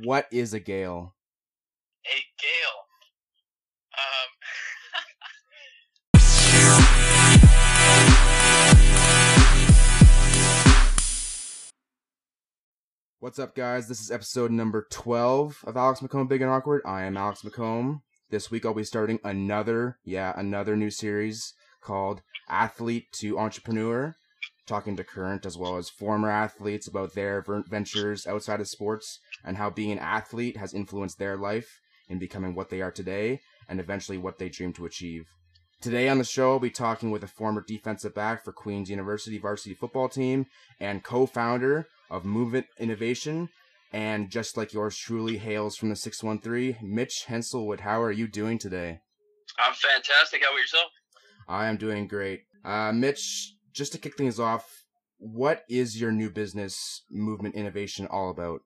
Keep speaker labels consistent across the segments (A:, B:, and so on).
A: what is a Gael?
B: A Gael. Um,
A: What's up, guys? This is episode number 12 of Alex McComb Big and Awkward. I am Alex McComb. This week I'll be starting another, yeah, another new series called Athlete to Entrepreneur, talking to current as well as former athletes about their ventures outside of sports and how being an athlete has influenced their life in becoming what they are today and eventually what they dream to achieve. Today on the show, I'll be talking with a former defensive back for Queen's University varsity football team and co-founder of Movement Innovation, and just like yours truly hails from the 613, Mitch Henselwood. How are you doing today?
B: I'm fantastic. How about yourself?
A: I am doing great. Uh, Mitch, just to kick things off, what is your new business, Movement Innovation, all about?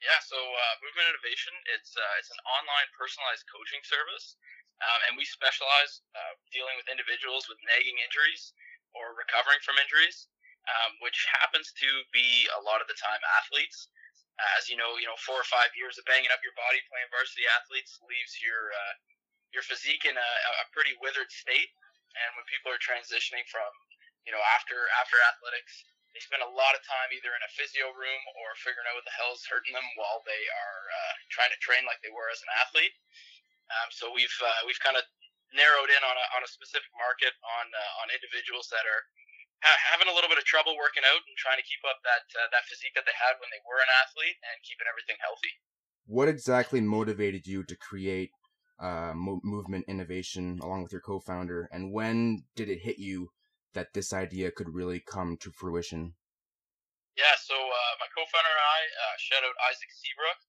B: Yeah, so uh, Movement Innovation, it's uh, it's an online personalized coaching service, um, and we specialize uh, dealing with individuals with nagging injuries or recovering from injuries, um, which happens to be a lot of the time athletes. As you know, you know, four or five years of banging up your body playing varsity athletes leaves your uh, your physique in a, a pretty withered state. And when people are transitioning from, you know, after after athletics, they spend a lot of time either in a physio room or figuring out what the hell is hurting them while they are uh, trying to train like they were as an athlete. Um, so we've uh, we've kind of narrowed in on a, on a specific market on uh, on individuals that are ha- having a little bit of trouble working out and trying to keep up that uh, that physique that they had when they were an athlete and keeping everything healthy.
A: What exactly motivated you to create uh, mo- movement innovation along with your co-founder, and when did it hit you that this idea could really come to fruition?
B: Yeah, so uh, my co-founder and I, uh, shout out Isaac Seabrook,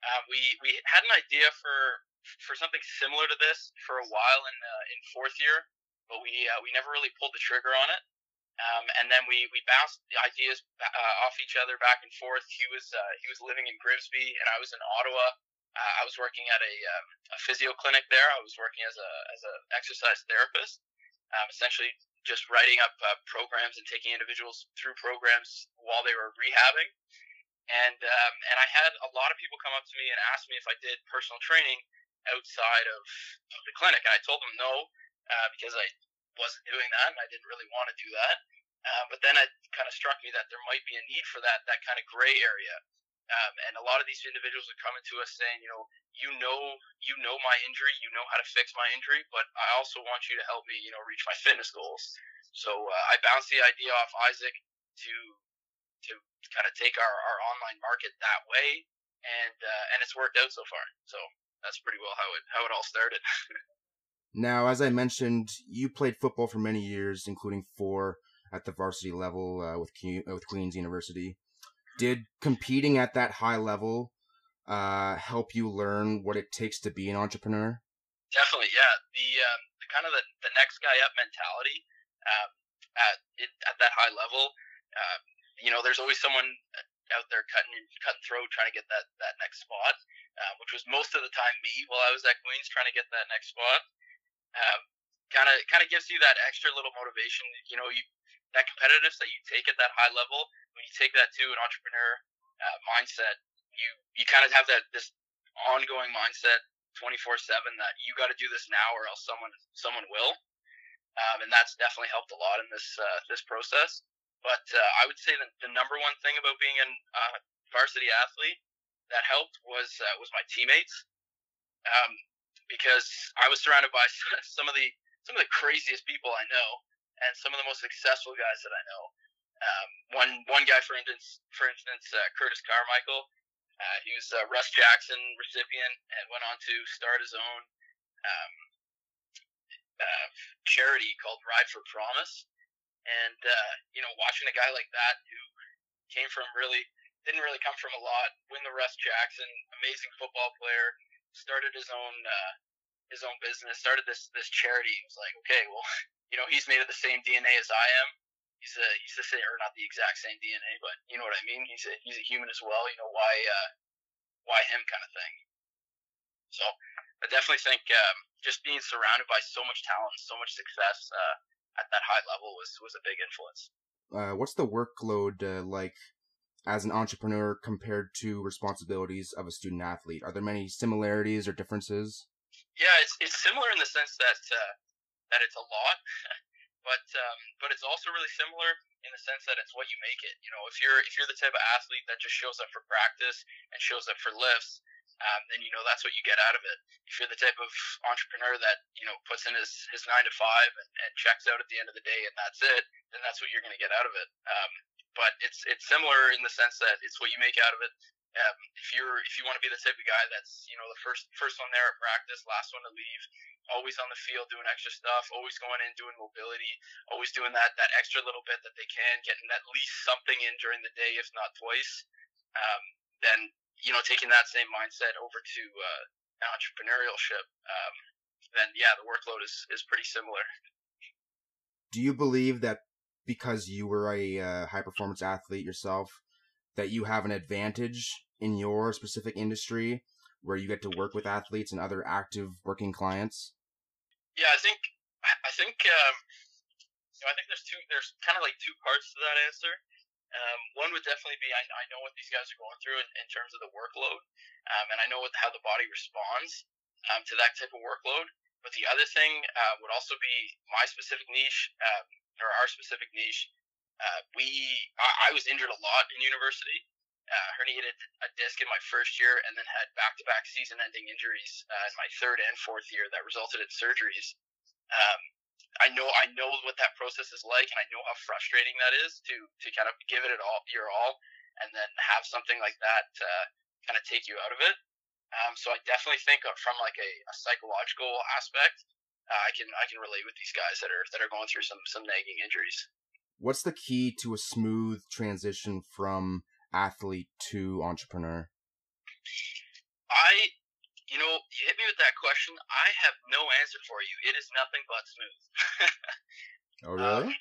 B: uh, we we had an idea for for something similar to this for a while in uh, in fourth year, but we uh, we never really pulled the trigger on it. Um, and then we, we bounced the ideas uh, off each other back and forth. He was he was living in Grimsby, and I was in Ottawa. I was working at a, um, a physio clinic there. I was working as a as an exercise therapist, um, essentially just writing up uh, programs and taking individuals through programs while they were rehabbing. And um, and I had a lot of people come up to me and ask me if I did personal training outside of, the clinic, and I told them no uh, because I wasn't doing that and I didn't really want to do that. Uh, but then it kind of struck me that there might be a need for that that kind of gray area. Um, and a lot of these individuals are coming to us saying, you know, you know, you know my injury, you know how to fix my injury, but I also want you to help me, you know, reach my fitness goals. So uh, I bounced the idea off Isaac to to kind of take our, our online market that way, and uh, and it's worked out so far. So that's pretty well how it how it all started.
A: Now, as I mentioned, you played football for many years, including four at the varsity level uh, with Que- with Queen's University. Did competing at that high level uh, help you learn what it takes to be an entrepreneur?
B: Definitely, yeah. The, um, the kind of the, the next guy up mentality um, at it, at that high level. Uh, you know, there's always someone out there cutting cutting throat trying to get that that next spot, uh, which was most of the time me while I was at Queens trying to get that next spot. Kind of kind of gives you that extra little motivation. You know, you that competitiveness that you take at that high level when you take that to an entrepreneur uh, mindset, you you kind of have that this ongoing mindset 24/7 that you got to do this now or else someone someone will. Um, and that's definitely helped a lot in this uh, this process. But uh, I would say that the number one thing about being a uh, varsity athlete that helped was uh, was my teammates, um, because I was surrounded by some of the some of the craziest people I know, and some of the most successful guys that I know. Um, one one guy, for instance, for instance, uh, Curtis Carmichael, uh, he was a Russ Jackson recipient and went on to start his own um, uh, charity called Ride for Promise. And uh, you know, watching a guy like that who came from really didn't really come from a lot, win the Russ Jackson, amazing football player, started his own uh, his own business, started this this charity. It was like, okay, well, you know, he's made of the same DNA as I am. He's a he's the same, or not the exact same DNA, but you know what I mean. He's a he's a human as well. You know why uh, why him kind of thing. So I definitely think um, just being surrounded by so much talent, so much success uh, at that high level was was a big influence.
A: Uh, what's the workload uh, like as an entrepreneur compared to responsibilities of a student athlete? Are there many similarities or differences?
B: Yeah, it's it's similar in the sense that uh, that it's a lot, but um, but it's also really similar in the sense that it's what you make it. You know, if you're if you're the type of athlete that just shows up for practice and shows up for lifts, um, then you know that's what you get out of it. If you're the type of entrepreneur that you know puts in his, his nine to five and, and checks out at the end of the day and that's it, then that's what you're going to get out of it. Um, but it's it's similar in the sense that it's what you make out of it. Um, if you're if you want to be the type of guy that's you know the first first one there at practice, last one to leave, always on the field doing extra stuff, always going in doing mobility, always doing that that extra little bit that they can, getting at least something in during the day, if not twice. Um, then you know taking that same mindset over to uh, entrepreneurship, um, then yeah, the workload is is pretty similar.
A: Do you believe that because you were a uh, high performance athlete yourself, that you have an advantage in your specific industry where you get to work with athletes and other active working clients?
B: Yeah, I think I think um, you know, I think there's two there's kind of like two parts to that answer. Um, one would definitely be I, I know what these guys are going through in, in terms of the workload, um, and I know what, how the body responds um, to that type of workload. But the other thing uh, would also be my specific niche um, or our specific niche uh, we I, I was injured a lot in university. Uh, herniated a disc in my first year, and then had back-to-back season-ending injuries uh, in my third and fourth year that resulted in surgeries. Um, I know I know what that process is like, and I know how frustrating that is to to kind of give it all your all, and then have something like that uh, kind of take you out of it. Um, so I definitely think from like a, a psychological aspect, uh, I can I can relate with these guys that are that are going through some some nagging injuries
A: what's the key to a smooth transition from athlete to entrepreneur?
B: I, you know, you hit me with that question. I have no answer for you. It is nothing but smooth.
A: oh, really? Um,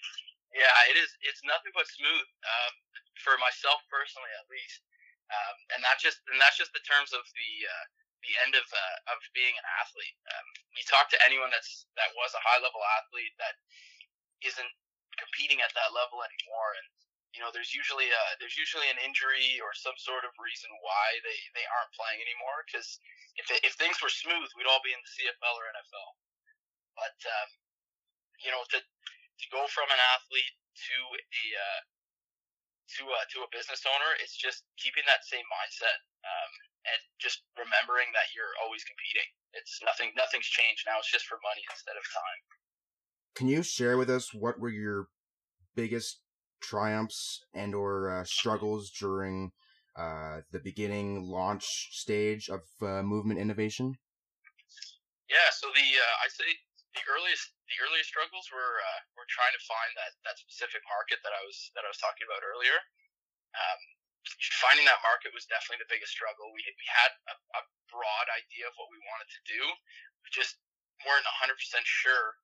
B: yeah, it is. It's nothing but smooth um, for myself personally, at least. Um, and not just and that's just the terms of the uh, the end of uh, of being an athlete. Um, you talk to anyone that's that was a high level athlete that isn't competing at that level anymore. And you know, there's usually a there's usually an injury or some sort of reason why they they aren't playing anymore. Because if if things were smooth, we'd all be in the CFL or NFL. But um, you know, to to go from an athlete to a uh, to a to a business owner, it's just keeping that same mindset um, and just remembering that you're always competing. It's nothing nothing's changed now. It's just for money instead of time.
A: Can you share with us what were your biggest triumphs and or uh, struggles during uh, the beginning launch stage of uh, movement innovation?
B: Yeah, so the uh, I'd say the earliest the earliest struggles were uh, were trying to find that, that specific market that I was that I was talking about earlier. Um, finding that market was definitely the biggest struggle. We we had a, a broad idea of what we wanted to do, we just weren't 100% sure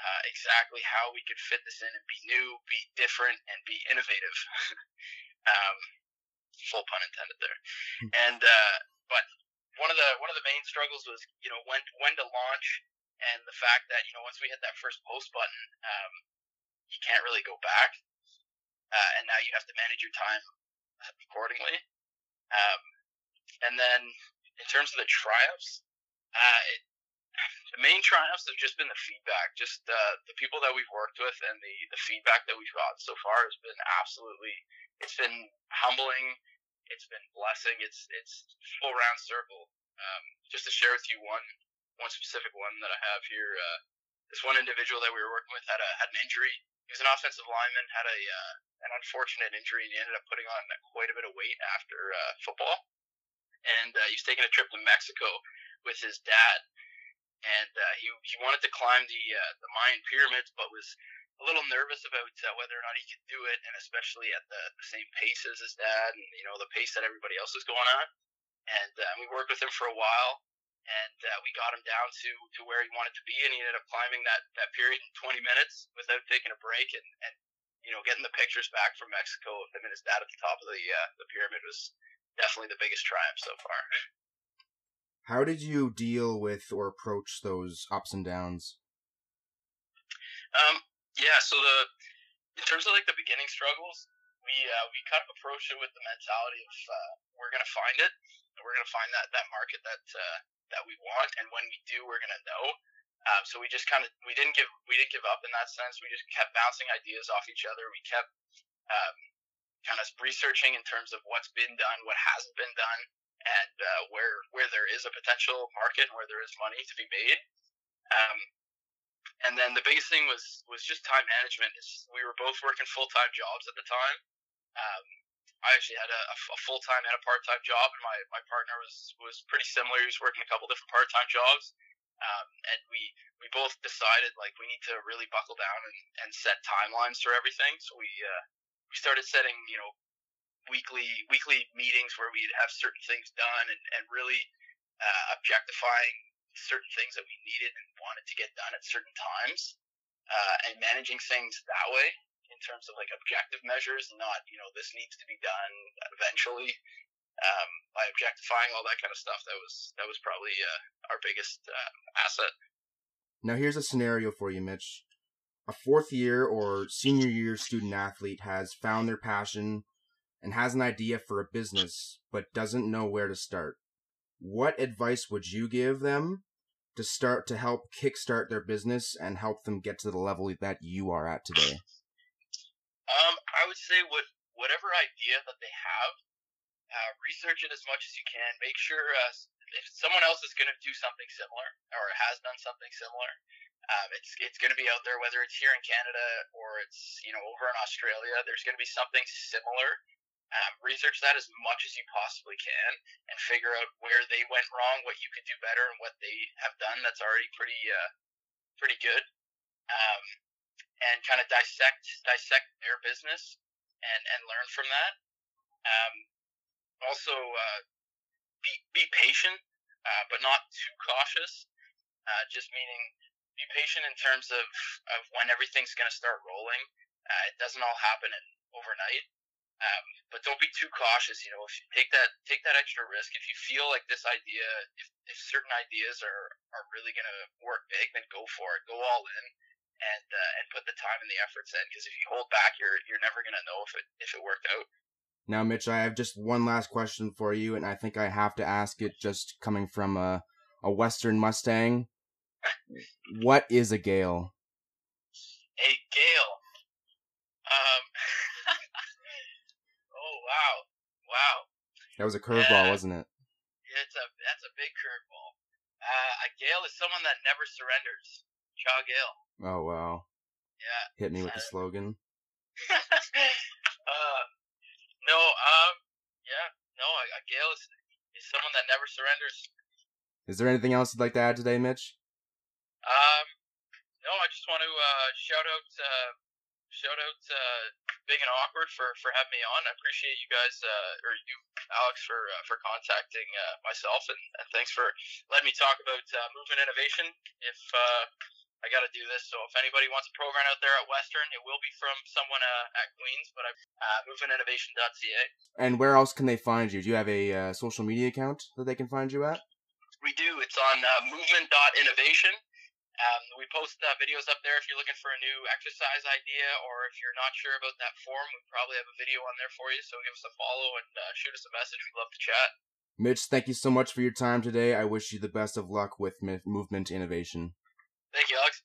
B: uh, exactly how we could fit this in and be new, be different, and be innovative. um, full pun intended there. Hmm. And uh, but one of the one of the main struggles was you know when when to launch, and the fact that you know once we hit that first post button, um, you can't really go back, uh, and now you have to manage your time accordingly. Um, and then in terms of the triumphs, uh, it, the main triumphs have just been the feedback. Just uh, the people that we've worked with and the the feedback that we've gotten so far has been absolutely. It's been humbling. It's been blessing. It's it's full round circle. Um, just to share with you one one specific one that I have here. Uh, this one individual that we were working with had a had an injury. He was an offensive lineman, had a uh, an unfortunate injury, and he ended up putting on quite a bit of weight after uh, football. And uh, he was taking a trip to Mexico with his dad and uh, he he wanted to climb the uh, the Mayan pyramids, but was a little nervous about uh, whether or not he could do it, and especially at the, the same pace as his dad, and you know the pace that everybody else was going on. And uh, we worked with him for a while, and uh, we got him down to, to where he wanted to be, and he ended up climbing that, that period in 20 minutes without taking a break, and, and you know getting the pictures back from Mexico of him and his dad at the top of the uh, the pyramid was definitely the biggest triumph so far.
A: How did you deal with or approach those ups and downs?
B: Um, yeah, so the in terms of like the beginning struggles, we uh, we kind of approached it with the mentality of uh, we're gonna find it, we're gonna find that that market that uh, that we want, and when we do, we're gonna know. Um, so we just kind of we didn't give we didn't give up in that sense. We just kept bouncing ideas off each other. We kept um, kind of researching in terms of what's been done, what hasn't been done, and uh, where where there is a potential market where there is money to be made. Um, and then the biggest thing was was just time management. We were both working full time jobs at the time. Um, I actually had a, a full time and a part time job, and my, my partner was was pretty similar. He was working a couple different part time jobs, um, and we we both decided like we need to really buckle down and, and set timelines for everything. So we uh, we started setting you know weekly weekly meetings where we'd have certain things done and, and really uh, objectifying certain things that we needed and wanted to get done at certain times, uh, and managing things that way in terms of like objective measures, not you know this needs to be done eventually. Um, by objectifying all that kind of stuff, that was that was probably uh, our biggest uh, asset.
A: Now here's a scenario for you, Mitch. A fourth year or senior year student athlete has found their passion and has an idea for a business but doesn't know where to start. What advice would you give them to start to help kickstart their business and help them get to the level that you are at today?
B: Um, I would say what whatever idea that they have, uh, research it as much as you can. Make sure uh, if someone else is going to do something similar or has done something similar, um, it's it's going to be out there. Whether it's here in Canada or it's you know over in Australia, there's going to be something similar. Um, research that as much as you possibly can and figure out where they went wrong, what you could do better, and what they have done that's already pretty uh, pretty good. Um, and kind of dissect dissect their business and and learn from that. Um, also, uh, be be patient, uh, but not too cautious. Uh, just meaning be patient in terms of, of when everything's going to start rolling. Uh, it doesn't all happen overnight. Um, but don't be too cautious. You know, if you take that take that extra risk, if you feel like this idea, if, if certain ideas are are really going to work big, then go for it. Go all in and uh, and put the time and the efforts in. Because if you hold back, you're you're never gonna know if it if it worked out.
A: Now, Mitch, I have just one last question for you, and I think I have to ask it just coming from a a Western Mustang. what is a Gael?
B: A Gael. Um. Wow, wow.
A: That was a curveball, wasn't it?
B: Yeah, it's a that's a big curveball. Uh, a Gael is someone that never surrenders. Cha Gheill.
A: Oh wow.
B: Yeah.
A: Hit me with the slogan.
B: uh, no, um, yeah, no, a, a Gael is, is someone that never surrenders.
A: Is there anything else you'd like to add today, Mitch?
B: Um, no, I just want to uh, shout out uh, shout out uh, Big and Awkward for, for having me on. I appreciate you guys, uh, or you, Alex, for uh, for contacting uh, myself, and, and thanks for letting me talk about uh, movement innovation. If uh, I got to do this. So if anybody wants a program out there at Western, it will be from someone uh, at Queens, but I'm uh, movementinnovation.ca.
A: And where else can they find you? Do you have a uh, social media account that they can find you at?
B: We do. It's on uh, movement.innovation. Um, we post uh, videos up there if you're looking for a new exercise idea or if you're not sure about that form. We probably have a video on there for you. So give us a follow and uh, shoot us a message. We'd love to chat.
A: Mitch, thank you so much for your time today. I wish you the best of luck with Movement Innovation.
B: Thank you, Alex.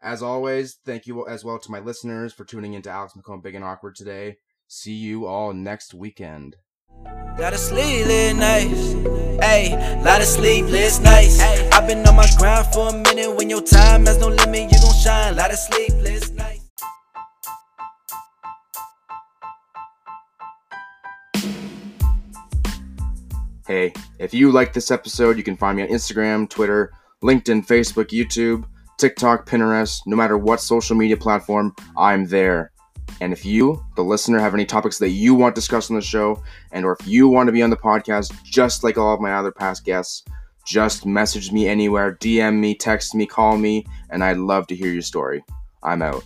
A: As always, thank you as well to my listeners for tuning in to Alex McComb Big and Awkward today. See you all next weekend.
C: Lot of sleepless nights, ayy. Lot of sleepless nights. I've been on my grind for a minute. When your time has no limit, you gon' shine. Lot of sleepless nights.
A: Hey, if you like this episode, you can find me on Instagram, Twitter, LinkedIn, Facebook, YouTube. TikTok, Pinterest, no matter what social media platform, I'm there. And if you, the listener, have any topics that you want discussed on the show, and or if you want to be on the podcast, just like all of my other past guests, just message me anywhere, DM me, text me, call me, and I'd love to hear your story. I'm out.